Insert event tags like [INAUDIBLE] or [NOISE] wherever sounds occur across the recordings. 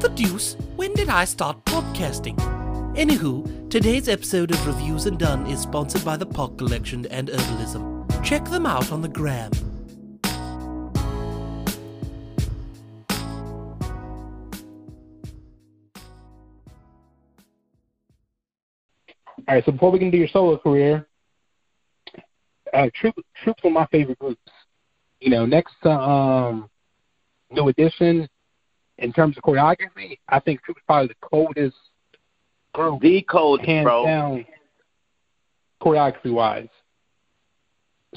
The deuce? When did I start podcasting? Anywho, today's episode of Reviews and Done is sponsored by the Pod Collection and Herbalism. Check them out on the gram. All right, so before we can do your solo career, uh, Troop, Troop's one of my favorite groups. You know, next to um, New Edition, in terms of choreography, I think Troop's probably the coldest group, The cold, hands bro. down, choreography wise.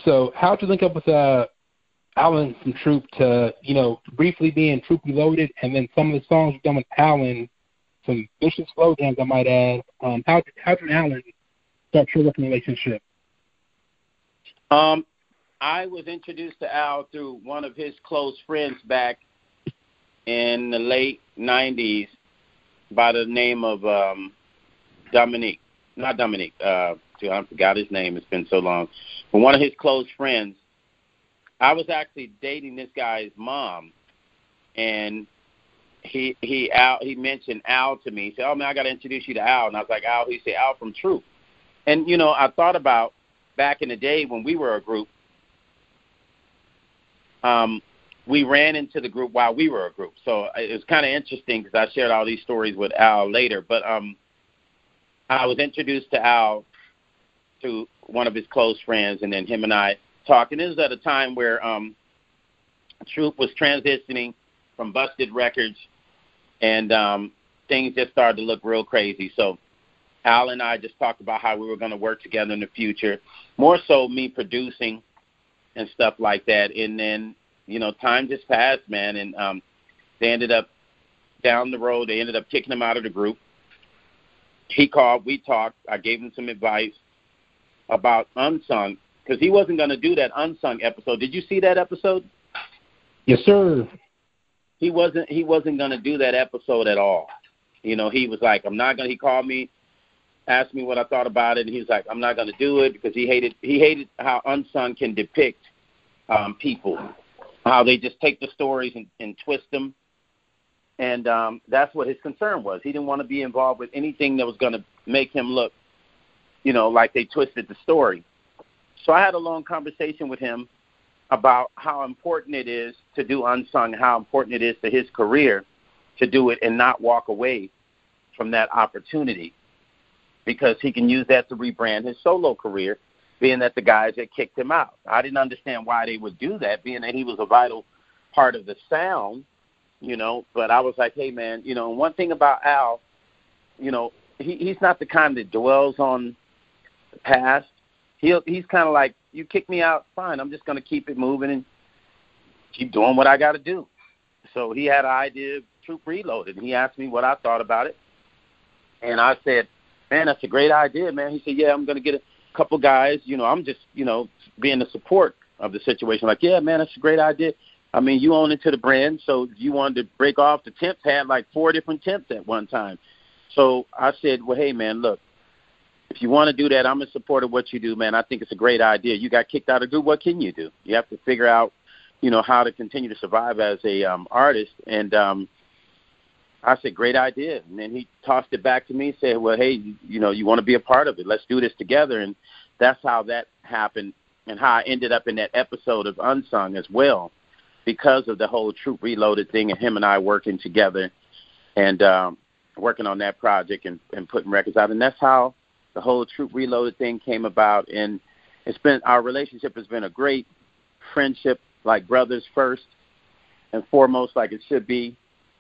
So, how'd you link up with uh, Alan from Troop to, you know, briefly being in Troop Reloaded, and then some of the songs you've done with Alan, some vicious slow jams, I might add. Um, how how did Alan start your working relationship? Um, I was introduced to Al through one of his close friends back in the late '90s by the name of um, Dominique. Not Dominique. Uh, I forgot his name. It's been so long. But one of his close friends. I was actually dating this guy's mom, and he he Al he mentioned Al to me. He said, "Oh man, I got to introduce you to Al." And I was like, "Al?" He said, "Al from Troop." And you know, I thought about back in the day when we were a group. Um, we ran into the group while we were a group, so it was kind of interesting because I shared all these stories with Al later. But um, I was introduced to Al through one of his close friends, and then him and I talked. And this was at a time where um, Troop was transitioning from Busted Records, and um, things just started to look real crazy. So Al and I just talked about how we were going to work together in the future. More so, me producing and stuff like that. And then, you know, time just passed, man, and um, they ended up down the road. They ended up kicking him out of the group. He called. We talked. I gave him some advice about unsung because he wasn't going to do that unsung episode. Did you see that episode? Yes, sir. He wasn't. He wasn't going to do that episode at all. You know, he was like, "I'm not going." to He called me asked me what I thought about it, and he was like, "I'm not going to do it because he hated he hated how unsung can depict um, people, how they just take the stories and, and twist them, and um, that's what his concern was. He didn't want to be involved with anything that was going to make him look, you know, like they twisted the story. So I had a long conversation with him about how important it is to do unsung, how important it is to his career to do it and not walk away from that opportunity because he can use that to rebrand his solo career, being that the guys had kicked him out. I didn't understand why they would do that, being that he was a vital part of the sound, you know. But I was like, hey, man, you know, one thing about Al, you know, he, he's not the kind that dwells on the past. He'll, he's kind of like, you kick me out, fine. I'm just going to keep it moving and keep doing what I got to do. So he had an idea of Troop Reloaded, he asked me what I thought about it. And I said, man, that's a great idea, man. He said, yeah, I'm going to get a couple guys. You know, I'm just, you know, being the support of the situation. Like, yeah, man, that's a great idea. I mean, you own into the brand, so you wanted to break off. The temps had like four different temps at one time. So I said, well, hey, man, look, if you want to do that, I'm in support of what you do, man. I think it's a great idea. You got kicked out of group. What can you do? You have to figure out, you know, how to continue to survive as a um, artist. And um, I said, great idea. And then he tossed it back to me, and said, well, hey, you, know, you want to be a part of it. Let's do this together. And that's how that happened and how I ended up in that episode of Unsung as well because of the whole Troop Reloaded thing and him and I working together and um, working on that project and, and putting records out. And that's how the whole Troop Reloaded thing came about. And it's been our relationship has been a great friendship, like brothers first and foremost, like it should be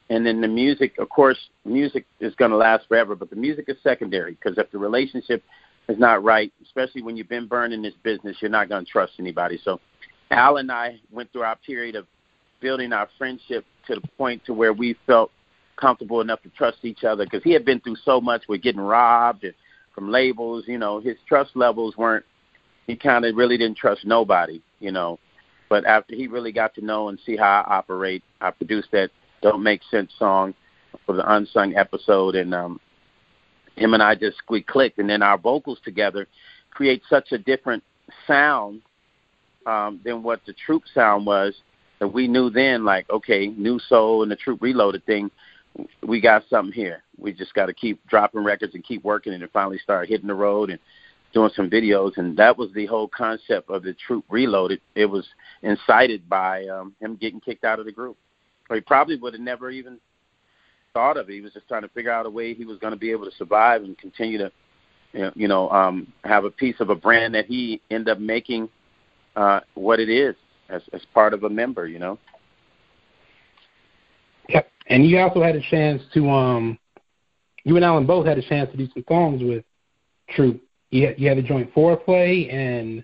and then the music of course music is going to last forever but the music is secondary because if the relationship is not right especially when you've been burned in this business you're not going to trust anybody. So al and i went through our period of building our friendship to the point to where we felt comfortable enough to trust each other because he had been through so much with getting robbed and from labels you know his trust levels weren't he kind of really didn't trust nobody you know. But after he really got to know and see how i operate i produced that don't Make Sense song for the unsung episode, and um, him and I just we clicked, and then our vocals together create such a different sound um, than what the Troop sound was that we knew then, like okay, New Soul and the Troop Reloaded thing we got something here. We just got to keep dropping records and keep working, and it finally started hitting the road and doing some videos. And that was the whole concept of the Troop Reloaded. It was incited by um, him getting kicked out of the group. Or he probably would have never even thought of it. He was just trying to figure out a way he was going to be able to survive and continue to, you know, um, have a piece of a brand that he ended up making uh, what it is as as part of a member. You know. Yep. And you also had a chance to um you and Alan both had a chance to do some songs with Troop. You had, you had a joint foreplay and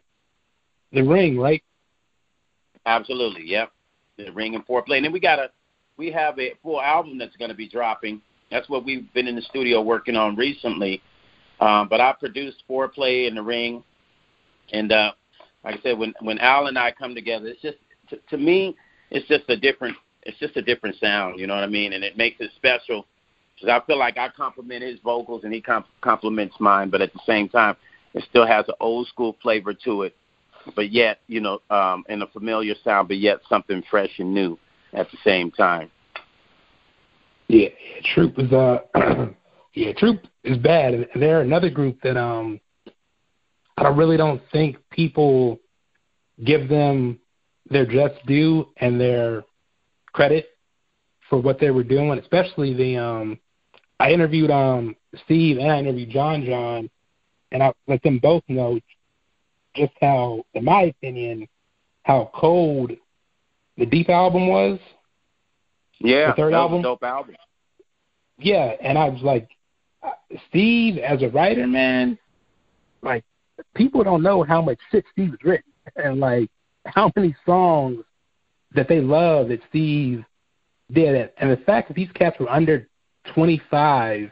the ring, right? Absolutely, yep. The ring and foreplay. And then we got a we have a full album that's gonna be dropping. That's what we've been in the studio working on recently. Um, but I produced foreplay in the ring and uh like I said, when when Al and I come together, it's just to, to me, it's just a different it's just a different sound, you know what I mean? And it makes it special because I feel like I compliment his vocals and he comp- compliments mine, but at the same time, it still has an old school flavor to it, but yet, you know, um, in a familiar sound, but yet something fresh and new at the same time. Yeah, Troop is uh, [CLEARS THROAT] yeah, Troop is bad, and they're another group that um, I really don't think people give them their just due and their credit for what they were doing, especially the um I interviewed um Steve and I interviewed John John and I let them both know just how in my opinion how cold the deep album was. Yeah, the third album. dope album. Yeah, and I was like uh, Steve as a writer, man, like people don't know how much shit Steve's written [LAUGHS] and like how many songs that they love that Steve did. And the fact that these cats were under 25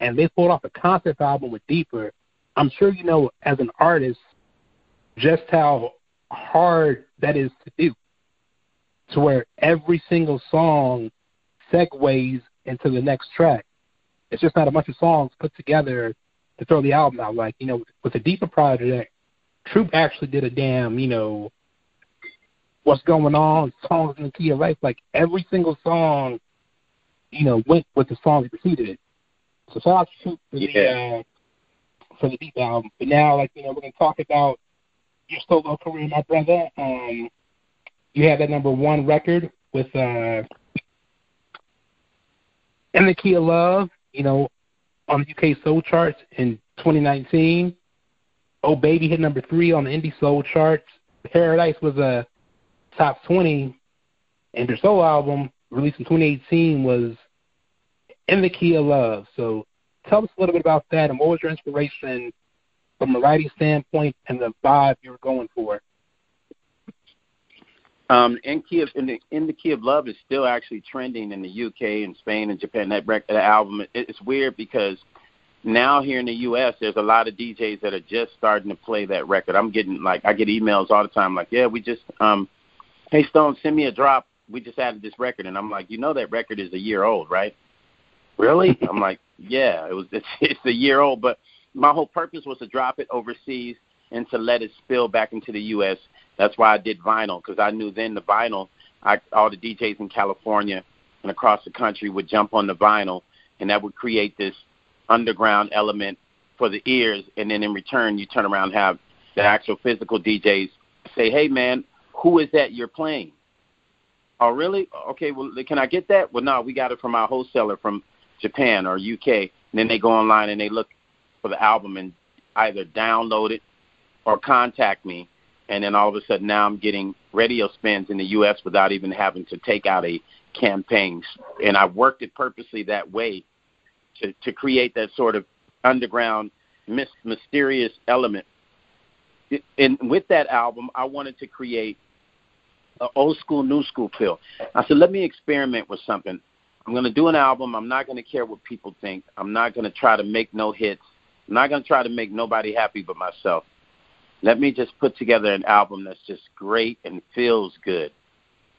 and they pulled off a concept album with Deepa, I'm sure you know as an artist just how hard that is to do. To where every single song segues into the next track. It's just not a bunch of songs put together to throw the album out. Like, you know, with the Deepa project, Troop actually did a damn, you know, what's going on, songs in the key of life. Like every single song, you know, went with the song that preceded it. So shout out to Troop for yeah. the uh, for the deep album. But now, like you know, we're gonna talk about your solo career, my brother. Um, you had that number one record with uh, in the key of love. You know, on the UK soul charts in 2019. Oh Baby hit number three on the indie soul charts. Paradise was a top 20, and their solo album released in 2018 was In the Key of Love. So tell us a little bit about that and what was your inspiration from a writing standpoint and the vibe you were going for? Um, in key of in the, in the key of love is still actually trending in the UK and Spain and Japan. That record, that album, it, it's weird because now here in the U.S., there's a lot of DJs that are just starting to play that record. I'm getting like I get emails all the time, like, yeah, we just um hey Stone, send me a drop. We just added this record, and I'm like, you know that record is a year old, right? Really? [LAUGHS] I'm like, yeah, it was. It's, it's a year old, but my whole purpose was to drop it overseas and to let it spill back into the U.S. That's why I did vinyl because I knew then the vinyl, I, all the DJs in California and across the country would jump on the vinyl, and that would create this underground element for the ears, and then in return, you turn around and have the actual physical DJs say, "Hey, man, who is that you're playing? Oh, really? Okay, well, can I get that? Well, no, we got it from our wholesaler from Japan or UK. And then they go online and they look for the album and either download it or contact me. And then all of a sudden now I'm getting radio spins in the U.S. without even having to take out a campaign. And I worked it purposely that way to, to create that sort of underground mysterious element. And with that album, I wanted to create an old school, new school feel. I said, let me experiment with something. I'm going to do an album. I'm not going to care what people think. I'm not going to try to make no hits. I'm not going to try to make nobody happy but myself. Let me just put together an album that's just great and feels good.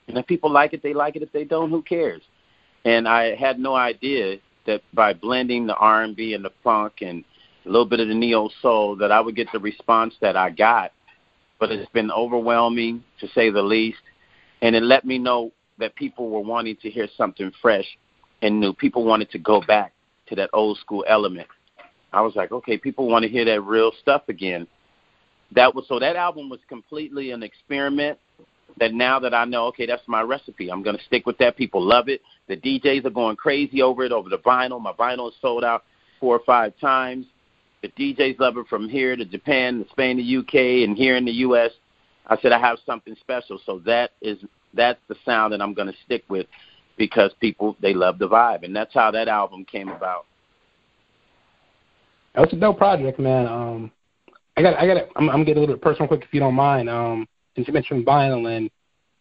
And if people like it, they like it. If they don't, who cares? And I had no idea that by blending the R&B and the funk and a little bit of the neo soul, that I would get the response that I got. But it's been overwhelming, to say the least and it let me know that people were wanting to hear something fresh and new. People wanted to go back to that old school element. I was like, okay, people want to hear that real stuff again. That was so that album was completely an experiment. That now that I know, okay, that's my recipe. I'm gonna stick with that. People love it. The DJs are going crazy over it, over the vinyl. My vinyl is sold out four or five times. The DJs love it from here to Japan, to Spain, to UK, and here in the US. I said I have something special, so that is that's the sound that I'm to stick with because people they love the vibe, and that's how that album came about. That's a dope project, man. Um, I got, I got, I'm, I'm getting a little bit personal, quick, if you don't mind. Um, since you mentioned vinyl and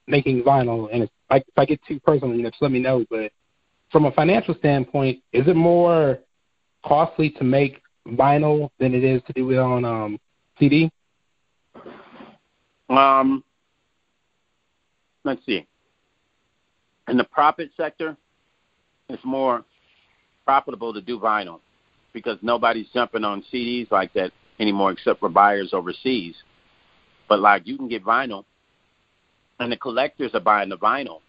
making vinyl, and if I, if I get too personal, you know, just let me know. But from a financial standpoint, is it more costly to make vinyl than it is to do it on um, CD? Um, let's see. In the profit sector, it's more profitable to do vinyl because nobody's jumping on CDs like that anymore except for buyers overseas. But like you can get vinyl, and the collectors are buying the vinyl.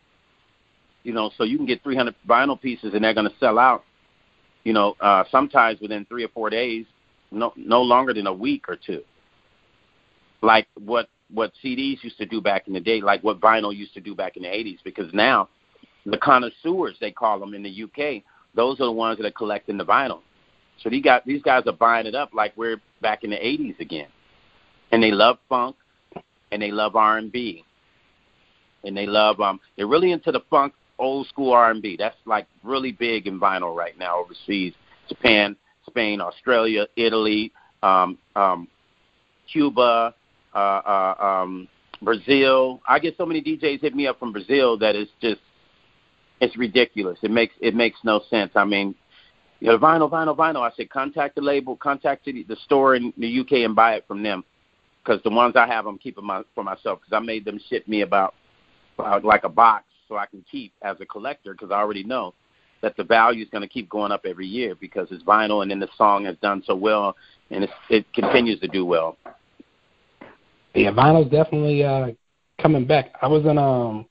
You know, so you can get 300 vinyl pieces and they're going to sell out. You know, uh, sometimes within three or four days, no no longer than a week or two. Like what what CDs used to do back in the day, like what vinyl used to do back in the 80s, because now the connoisseurs, they call them in the UK, those are the ones that are collecting the vinyl. So these guys, these guys are buying it up like we're back in the 80s again. And they love funk and they love R&B. And they love um they're really into the funk old school R&B. That's like really big in vinyl right now overseas. Japan, Spain, Australia, Italy, um um Cuba, uh, uh, um, Brazil. I get so many DJs hit me up from Brazil that it's just it's ridiculous. It makes it makes no sense. I mean, you know, vinyl, vinyl, vinyl. I said contact the label, contact the, the store in the UK and buy it from them because the ones I have, I'm keeping my for myself because I made them ship me about, about like a box so I can keep as a collector because I already know that the value is going to keep going up every year because it's vinyl and then the song has done so well and it's, it continues to do well. Yeah, vinyl's definitely uh coming back. I was in um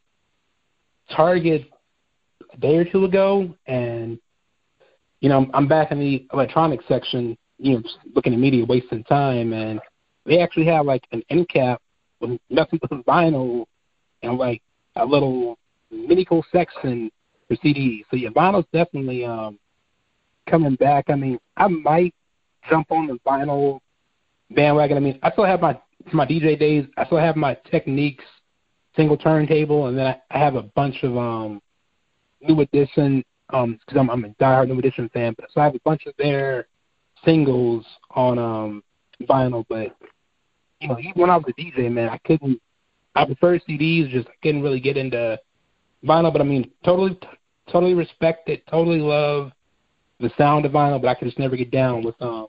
Target a day or two ago, and you know I'm back in the electronics section, you know, looking at media, wasting time, and they actually have like an end cap with nothing but [LAUGHS] vinyl and like a little medical section for CDs. So yeah, vinyl's definitely um coming back. I mean, I might jump on the vinyl bandwagon. I mean, I still have my my DJ days, I still have my Technics single turntable, and then I, I have a bunch of um New Edition um because I'm I'm a diehard New Edition fan, but so I have a bunch of their singles on um vinyl. But you know, even when I was a DJ, man, I couldn't. I prefer CDs. Just I couldn't really get into vinyl. But I mean, totally, totally respect it. Totally love the sound of vinyl, but I could just never get down with um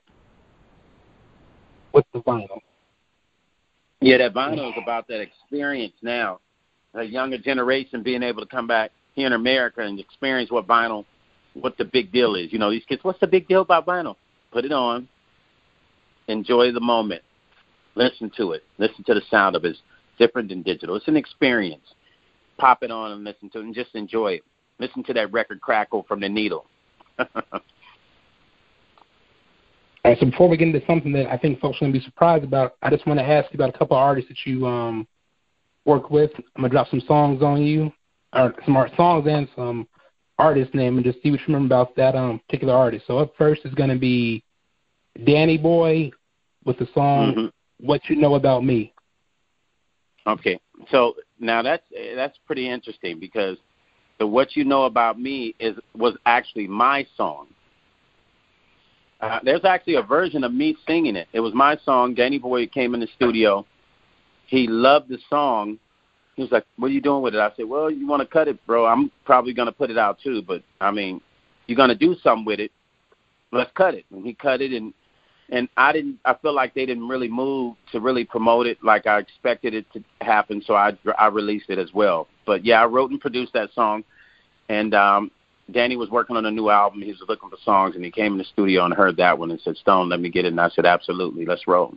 with the vinyl. Yeah, that vinyl is about that experience now. A younger generation being able to come back here in America and experience what vinyl, what the big deal is. You know, these kids, what's the big deal about vinyl? Put it on, enjoy the moment, listen to it, listen to the sound of it. It's different than digital. It's an experience. Pop it on and listen to it, and just enjoy it. Listen to that record crackle from the needle. [LAUGHS] All right, so before we get into something that I think folks are going to be surprised about, I just want to ask you about a couple of artists that you um, work with. I'm going to drop some songs on you, or some art songs and some artist name, and just see what you remember about that um, particular artist. So up first is going to be Danny Boy with the song mm-hmm. "What You Know About Me." Okay, so now that's that's pretty interesting because the "What You Know About Me" is was actually my song. Uh, there's actually a version of me singing it. It was my song. Danny Boy came in the studio. He loved the song. He was like, "What are you doing with it?" I said, "Well, you want to cut it, bro? I'm probably gonna put it out too, but I mean, you're gonna do something with it. Let's cut it." And he cut it, and and I didn't. I feel like they didn't really move to really promote it like I expected it to happen, so I I released it as well. But yeah, I wrote and produced that song, and um, Danny was working on a new album. He was looking for songs, and he came in the studio and heard that one and said, "Stone, let me get it." And I said, "Absolutely, let's roll."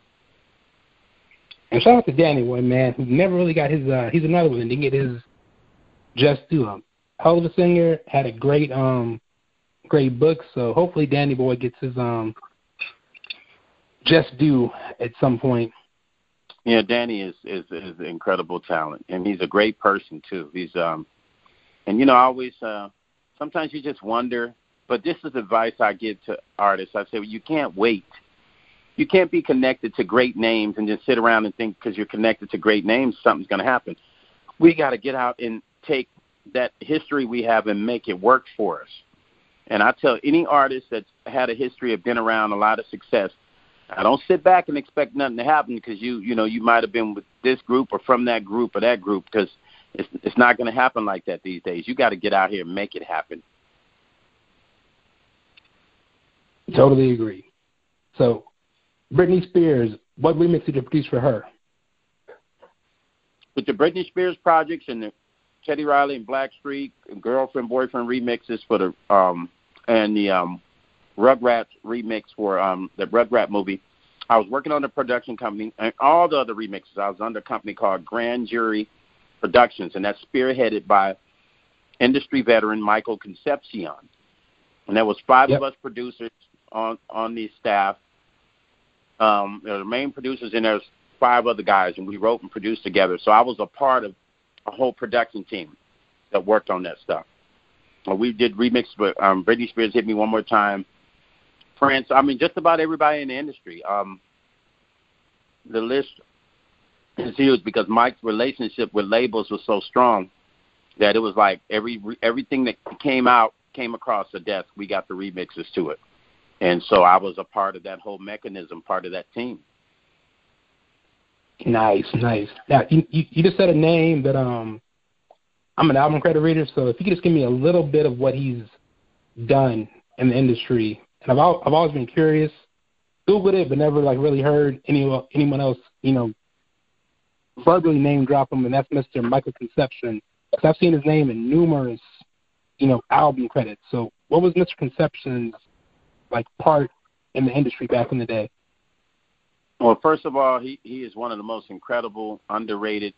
And shout out to Danny one man who never really got his. uh He's another one that didn't get his just due. Um, hell of a singer, had a great um great books. So hopefully Danny Boy gets his um just due at some point. Yeah, Danny is is is incredible talent, and he's a great person too. He's um, and you know, I always uh, sometimes you just wonder. But this is advice I give to artists. I say, well, you can't wait. You can't be connected to great names and just sit around and think because you're connected to great names, something's going to happen. We got to get out and take that history we have and make it work for us. And I tell any artist that's had a history of been around a lot of success, I don't sit back and expect nothing to happen because you you know you might have been with this group or from that group or that group because it's it's not going to happen like that these days. You got to get out here and make it happen. Totally agree. So, Britney Spears, what remix did you produce for her? With the Britney Spears projects and the Teddy Riley and Blackstreet and girlfriend boyfriend remixes for the um and the um Rugrats remix for um the Rugrat movie. I was working on the production company and all the other remixes. I was under a company called Grand Jury Productions, and that's spearheaded by industry veteran Michael Concepcion. And there was five yep. of us producers on on the staff. Um, there were main producers, and there's five other guys, and we wrote and produced together. So I was a part of a whole production team that worked on that stuff. We did remix, but um, Britney Spears hit me one more time. Prince, I mean, just about everybody in the industry. Um, the list is huge because Mike's relationship with labels was so strong that it was like every everything that came out came across the desk, we got the remixes to it, and so I was a part of that whole mechanism, part of that team. Nice, nice. Now you, you just said a name that um I'm an album credit reader, so if you could just give me a little bit of what he's done in the industry, and I've I've always been curious, googled it, but never like really heard any anyone else you know verbally name drop him, and that's Mr. Michael Concepcion. Because I've seen his name in numerous you know album credits. So what was Mr. Concepcion's like part in the industry back in the day? Well, first of all, he he is one of the most incredible, underrated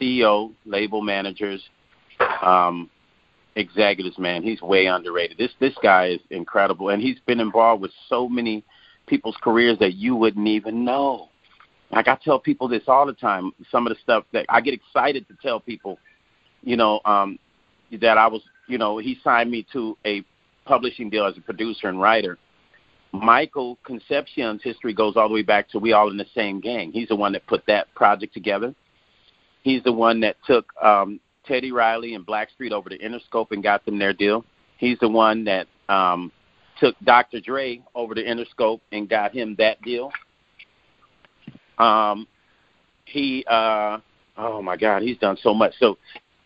CEO, label managers, um, executives. Man, he's way underrated. This this guy is incredible, and he's been involved with so many people's careers that you wouldn't even know. Like I tell people this all the time. Some of the stuff that I get excited to tell people, you know, um, that I was, you know, he signed me to a publishing deal as a producer and writer Michael Concepcion's history goes all the way back to We All in the Same Gang. He's the one that put that project together. He's the one that took um, Teddy Riley and Blackstreet over to Interscope and got them their deal. He's the one that um, took Dr. Dre over to Interscope and got him that deal. Um, he, uh, oh my God, he's done so much. So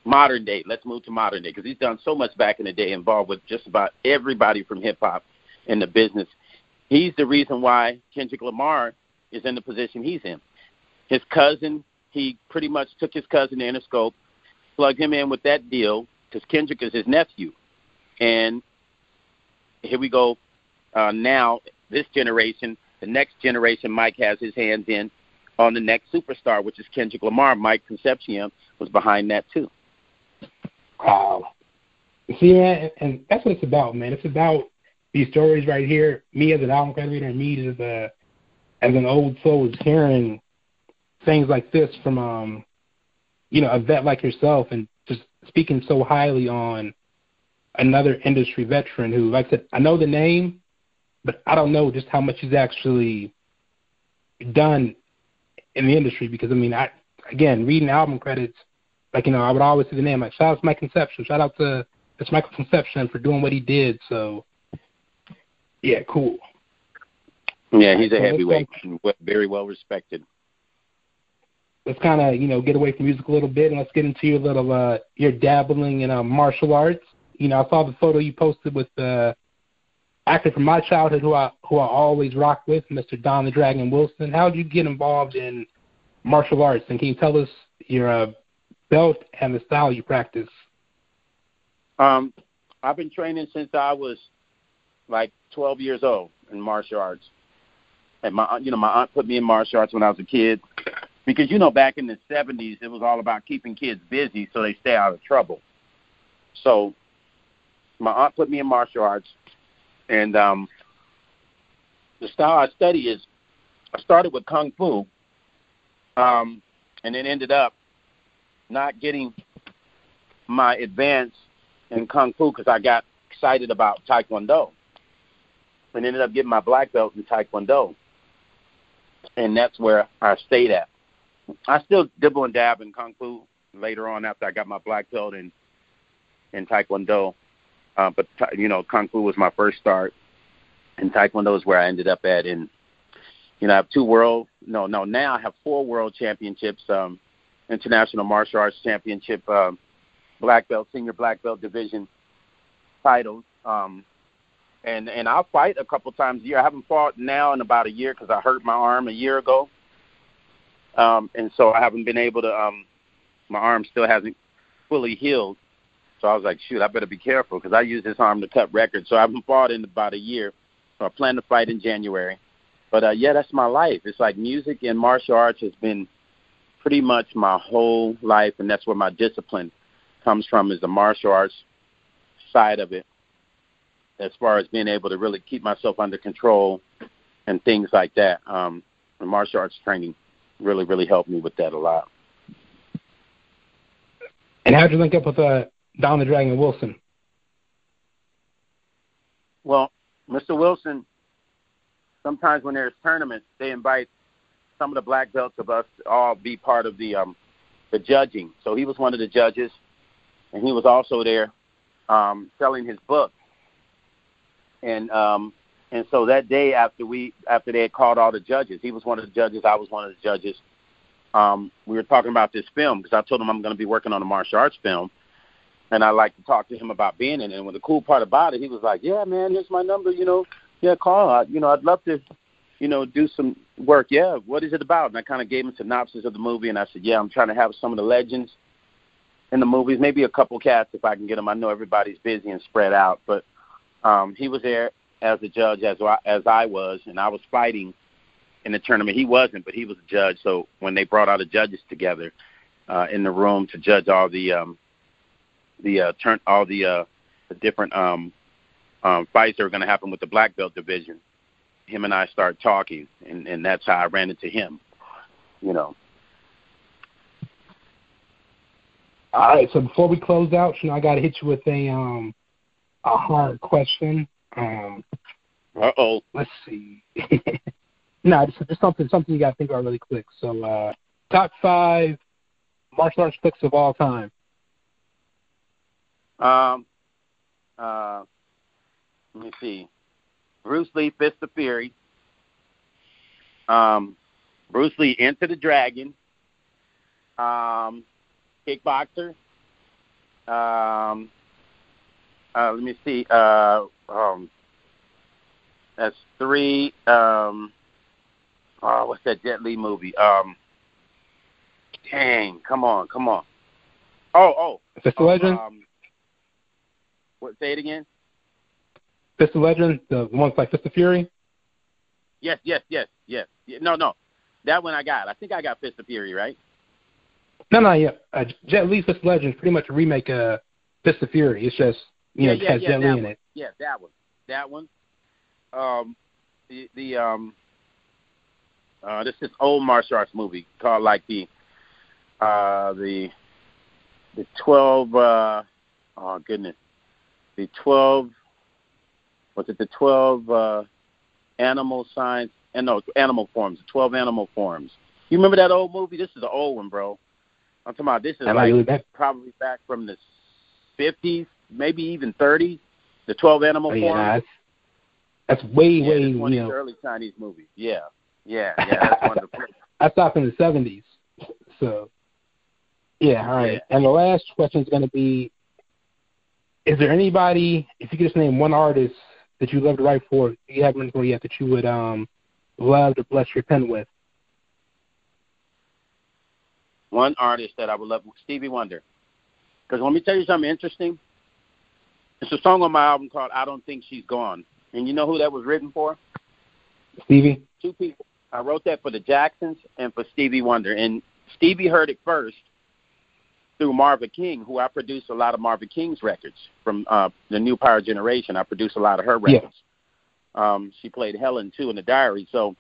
modern day, let's move to modern day because he's done so much back in the day, involved with just about everybody from hip hop in the business he's the reason why Kendrick Lamar is in the position he's in. His cousin, he pretty much took his cousin to Interscope, plugged him in with that deal because Kendrick is his nephew, and here we go. Uh, now, this generation, the next generation, Mike has his hands in on the next superstar, which is Kendrick Lamar. Mike Concepcion was behind that too. Wow. See, man, and that's what it's about, man. It's about these stories right here, me as an album creator and me as a as an old soul is hearing things like this from um you know, a vet like yourself and just speaking so highly on another industry veteran who like I said, I know the name, but I don't know just how much he's actually done in the industry because I mean I again, reading album credits, like, you know, I would always see the name like shout out to Mike Concepcion. shout out to it's Michael Concepcion for doing what he did. So yeah, cool. Yeah, he's a heavyweight, very well respected. Let's kind of you know get away from music a little bit, and let's get into your little uh your dabbling in uh, martial arts. You know, I saw the photo you posted with the uh, actor from my childhood, who I who I always rock with, Mr. Don the Dragon Wilson. How did you get involved in martial arts, and can you tell us your uh, belt and the style you practice? Um, I've been training since I was like 12 years old in martial arts. And my, you know, my aunt put me in martial arts when I was a kid, because you know, back in the 70s, it was all about keeping kids busy so they stay out of trouble. So, my aunt put me in martial arts, and um, the style I study is I started with kung fu, um, and then ended up not getting my advance in kung fu because I got excited about taekwondo, and ended up getting my black belt in taekwondo, and that's where I stayed at. I still dibble and dab in kung fu later on after I got my black belt in in taekwondo, uh, but you know kung fu was my first start, and taekwondo is where I ended up at. And you know I have two world no no now I have four world championships, um, international martial arts championship, um, black belt senior black belt division titles. Um, and and I'll fight a couple times a year. I haven't fought now in about a year because I hurt my arm a year ago, um, and so I haven't been able to. Um, my arm still hasn't fully healed, so I was like, shoot, I better be careful because I use this arm to cut records. So I haven't fought in about a year. So I plan to fight in January. But uh, yeah, that's my life. It's like music and martial arts has been pretty much my whole life, and that's where my discipline comes from is the martial arts side of it as far as being able to really keep myself under control and things like that. Um, the martial arts training really, really helped me with that a lot. And how'd you link up with uh, Don the Dragon Wilson? Well, Mr. Wilson, sometimes when there's tournaments, they invite some of the black belts of us all be part of the um, the judging. So he was one of the judges, and he was also there um, selling his book and um, and so that day after we after they had called all the judges, he was one of the judges. I was one of the judges. Um, we were talking about this film because I told him I'm going to be working on a martial arts film, and I like to talk to him about being in it. And the cool part about it, he was like, "Yeah, man, here's my number. You know, yeah, call. I, you know, I'd love to, you know, do some work. Yeah, what is it about?" And I kind of gave him synopsis of the movie, and I said, "Yeah, I'm trying to have some of the legends in the movies, maybe a couple cats if I can get them. I know everybody's busy and spread out, but." Um, he was there as a judge as as I was, and I was fighting in the tournament. He wasn't, but he was a judge. So when they brought all the judges together uh, in the room to judge all the um, the uh, turn all the uh, the different um, um, fights that were going to happen with the black belt division, him and I started talking, and and that's how I ran into him. You know. All right. So before we close out, you know, I got to hit you with a um a hard question. Um, uh oh. Let's see. [LAUGHS] no, just, just something something you got to think about really quick. So, uh, top five martial arts flicks of all time. Um. Uh. Let me see. Bruce Lee, Fist of Fury. Um, Bruce Lee, Enter the Dragon. Um, Kickboxer. Um, uh, let me see. Uh, um, that's three. Um, oh, what's that Jet Li movie? Um, dang, come on, come on. Oh, oh. Fist of Legend. Um, what? Say it again. Fist of Legend, the ones like Fist of Fury. Yes, yes, yes, yes. No, no, that one I got. I think I got Fist of Fury, right? No, no, yeah. Uh, Jet Li Fist of Legend is pretty much a remake of Fist of Fury. It's just you yeah, know, yeah, has yeah, Jet Li in one. it. Yeah, that one. That one. Um, the the um, uh, this is old martial arts movie called like the uh the the twelve uh oh goodness the twelve was it the twelve uh animal signs and no animal forms the twelve animal forms you remember that old movie this is an old one bro i'm talking about this is Am like really back? probably back from the fifties maybe even thirties the twelve animal Oh, yeah, forms that's, that's way, yeah, way, that's one you of know. early Chinese movies. Yeah, yeah, [LAUGHS] yeah. That's one of the. I stopped in the seventies. So yeah, all right. Yeah. And the last question is gonna be is there anybody if you could just name one artist that you love to write for, you haven't written for yet that you would um love to bless your pen with? one artist that I would love, Stevie Wonder. Because let me tell you something interesting. It's a song on my album called "I Don't Think She's Gone," and you know who that was written for? Stevie? Two people. I wrote that for the Jacksons and for Stevie Wonder. And Stevie heard it first, through Marva King, who I produce a lot of Marva King's records from uh, the New Power Generation. I produce a lot of her records. Yeah. Um, she played Helen too in the Diary. So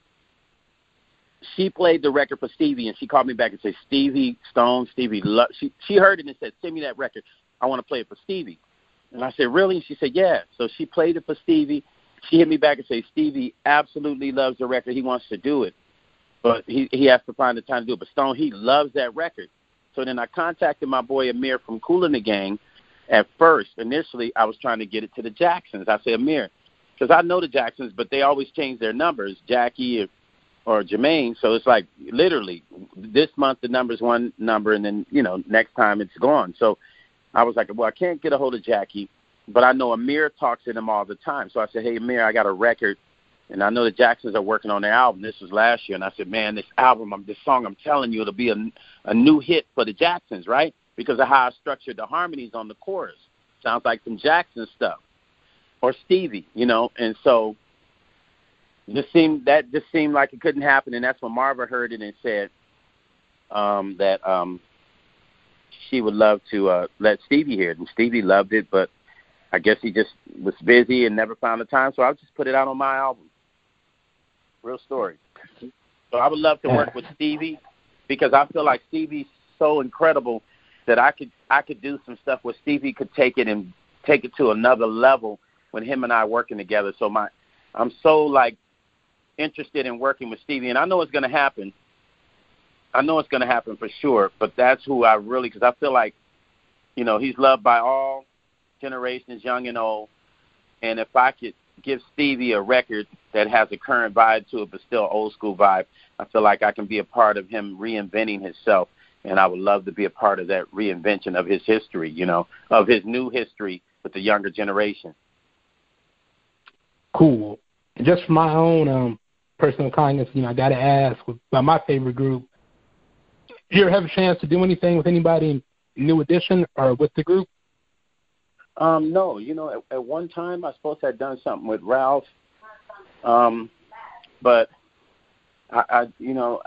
she played the record for Stevie, and she called me back and said, "Stevie Stone, Stevie, lo-. she she heard it and said, send me that record. I want to play it for Stevie." And I said, "Really?" And she said, "Yeah." So she played it for Stevie. She hit me back and said, "Stevie absolutely loves the record. He wants to do it, but he he has to find the time to do it." But Stone, he loves that record. So then I contacted my boy Amir from Kool and the Gang. At first, initially, I was trying to get it to the Jacksons. I said, Amir, because I know the Jacksons, but they always change their numbers, Jackie or, or Jermaine. So it's like literally this month the number's one number, and then you know next time it's gone. So I was like, well, I can't get a hold of Jackie, but I know Amir talks to them all the time. So I said, hey Amir, I got a record and I know the Jacksons are working on their album. This was last year, and I said, man, this album, this song, I'm telling you, it'll be a, a new hit for the Jacksons, right? Because of how I structured the harmonies on the chorus. Sounds like some Jackson stuff, or Stevie, you know. And so, just seemed that just seemed like it couldn't happen, and that's when Marva heard it and said um, that um, she would love to uh, let Stevie hear it, and Stevie loved it, but I guess he just was busy and never found the time, so I just put it out on my album. Real story. So I would love to work with Stevie because I feel like Stevie's so incredible that I could I could do some stuff where Stevie could take it and take it to another level when him and I working together. So my I'm so like interested in working with Stevie, and I know it's going to happen. I know it's going to happen for sure, but that's who I really because I feel like, you know, he's loved by all generations, young and old. And if I could give Stevie a record that has a current vibe to it, but still old school vibe. I feel like I can be a part of him reinventing himself, and I would love to be a part of that reinvention of his history. You know, of his new history with the younger generation. Cool. Just for my own um, personal kindness, you know, I got to ask about my favorite group. You ever have a chance to do anything with anybody New Edition or with the group? Um, no, you know, at, at one time I suppose I'd done something with Ralph, um, but I, I, you know,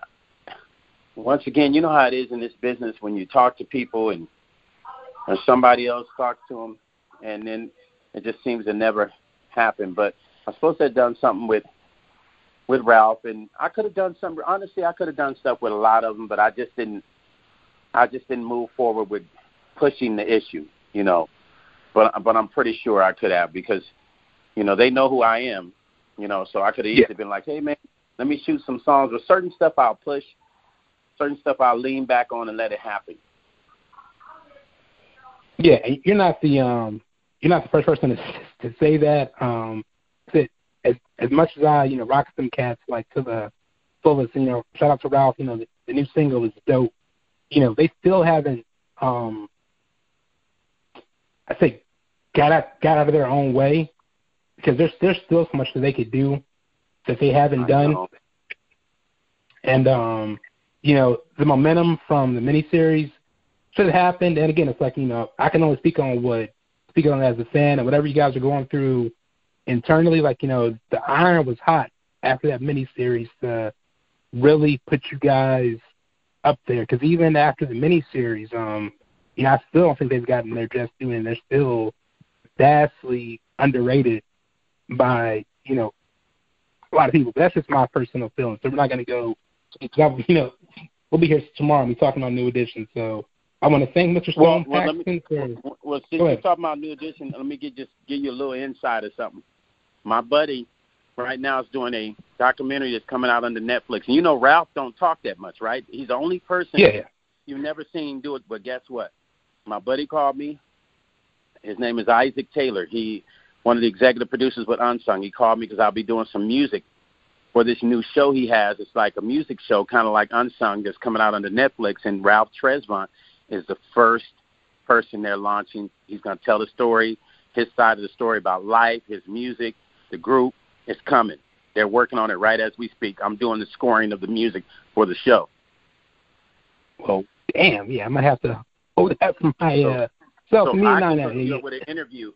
once again, you know how it is in this business when you talk to people and or somebody else talks to them, and then it just seems to never happen. But I suppose I'd done something with with Ralph, and I could have done some. Honestly, I could have done stuff with a lot of them, but I just didn't. I just didn't move forward with pushing the issue, you know but but I'm pretty sure I could have because, you know, they know who I am, you know, so I could have easily yeah. been like, hey man, let me shoot some songs with certain stuff I'll push, certain stuff I'll lean back on and let it happen. Yeah, you're not the um you're not the first person to to say that. Um, that as as much as I you know rock some cats like to the fullest, you know, shout out to Ralph, you know, the, the new single is dope. You know, they still haven't um I say got out got out of their own way because there's there's still so much that they could do that they haven't done. And um, you know, the momentum from the miniseries should have happened. And again, it's like you know, I can only speak on what speak on as a fan and whatever you guys are going through internally. Like you know, the iron was hot after that miniseries to really put you guys up there. Because even after the miniseries, um, you know, I still don't think they've gotten their just due, and they're still vastly underrated by you know a lot of people. But that's just my personal feeling. So we're not going to go. You know, [LAUGHS] we'll be here tomorrow. and be talking about new edition. So I want to thank Mr. Stone well, well, me, for. Well, since you're talking about new edition, let me get just give you a little insight or something. My buddy right now is doing a documentary that's coming out under Netflix, and you know Ralph don't talk that much, right? He's the only person yeah. you've never seen do it. But guess what? My buddy called me his name is Isaac Taylor. He one of the executive producers with Unsung. He called me because I'll be doing some music for this new show he has. It's like a music show, kind of like Unsung, that's coming out under Netflix. And Ralph Tresvant is the first person they're launching. He's going to tell the story, his side of the story about life, his music, the group. It's coming. They're working on it right as we speak. I'm doing the scoring of the music for the show. Well, damn, yeah, I'm gonna have to hold that for my uh, so, so me, I can no, you with an interview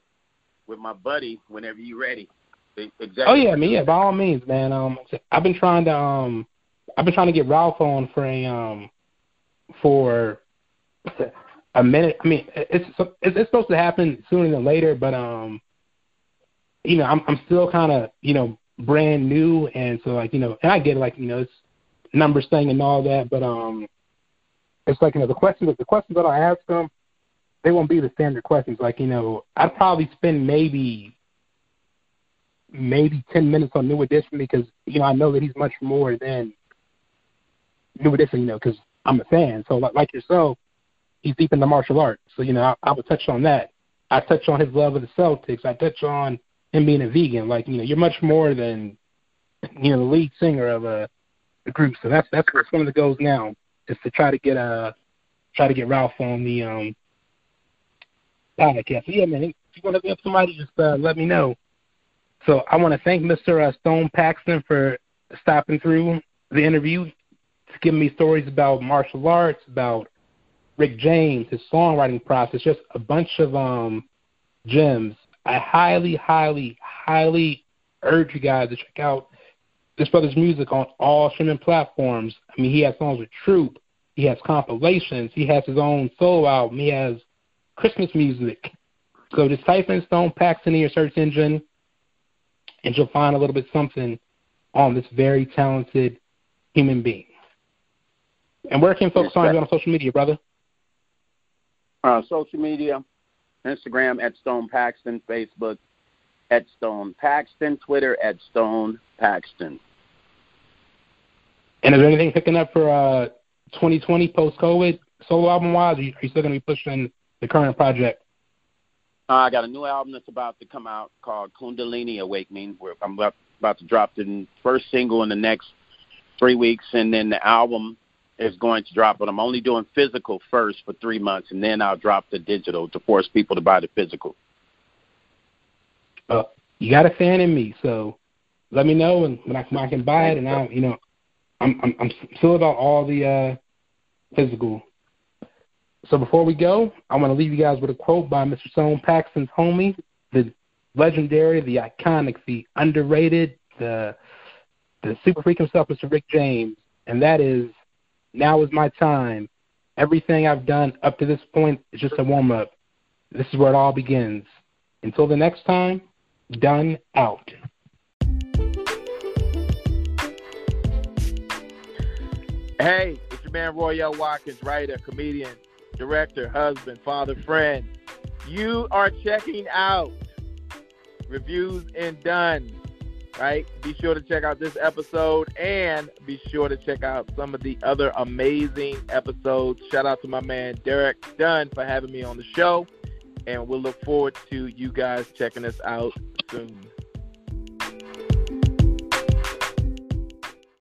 with my buddy whenever you're ready. Exactly. Oh yeah, I mean yeah, by all means, man. Um, I've been trying to um, I've been trying to get Ralph on for a um, for a minute. I mean, it's it's supposed to happen sooner than later, but um, you know, I'm I'm still kind of you know brand new, and so like you know, and I get like you know, it's numbers thing and all that, but um, it's like you know the questions the questions that I ask them, they won't be the standard questions. Like you know, I'd probably spend maybe maybe ten minutes on New Edition because you know I know that he's much more than New Edition, you know, because I'm a fan. So like, like yourself, he's deep into martial arts. So you know, I, I would touch on that. I touch on his love of the Celtics. I touch on him being a vegan. Like you know, you're much more than you know the lead singer of a, a group. So that's that's where some of the goals now is to try to get a try to get Ralph on the um podcast. Yeah, man, if you want to have somebody, just uh, let me know. So I want to thank Mr. Uh, Stone Paxton for stopping through the interview, giving me stories about martial arts, about Rick James, his songwriting process, just a bunch of um gems. I highly, highly, highly urge you guys to check out this brother's music on all streaming platforms. I mean, he has songs with Troop, he has compilations, he has his own solo album, he has Christmas music. So just type in Stone Paxton in your search engine, and you'll find a little bit something on this very talented human being. And where can folks find you on social media, brother? Uh, social media, Instagram at Stone Paxton, Facebook at Stone Paxton, Twitter at Stone Paxton. And is there anything picking up for uh, 2020 post COVID solo album wise? Are you, still going to be pushing the current project? Uh, I got a new album that's about to come out called Kundalini Awakening. Where I'm about, about to drop the first single in the next three weeks, and then the album is going to drop. But I'm only doing physical first for three months, and then I'll drop the digital to force people to buy the physical. Uh, you got a fan in me, so let me know and when I, when I can buy it. And I, you know, I'm I'm, I'm still about all the uh, physical. So before we go, I want to leave you guys with a quote by Mr. Stone Paxton's homie, the legendary, the iconic, the underrated, the the super freak himself, Mr. Rick James, and that is, "Now is my time. Everything I've Dunn up to this point is just a warm up. This is where it all begins. Until the next time, done out." Hey, it's your man Royale Watkins, writer, comedian, director, husband, father, friend. You are checking out Reviews and Dunn, right? Be sure to check out this episode and be sure to check out some of the other amazing episodes. Shout out to my man Derek Dunn for having me on the show. And we'll look forward to you guys checking us out soon.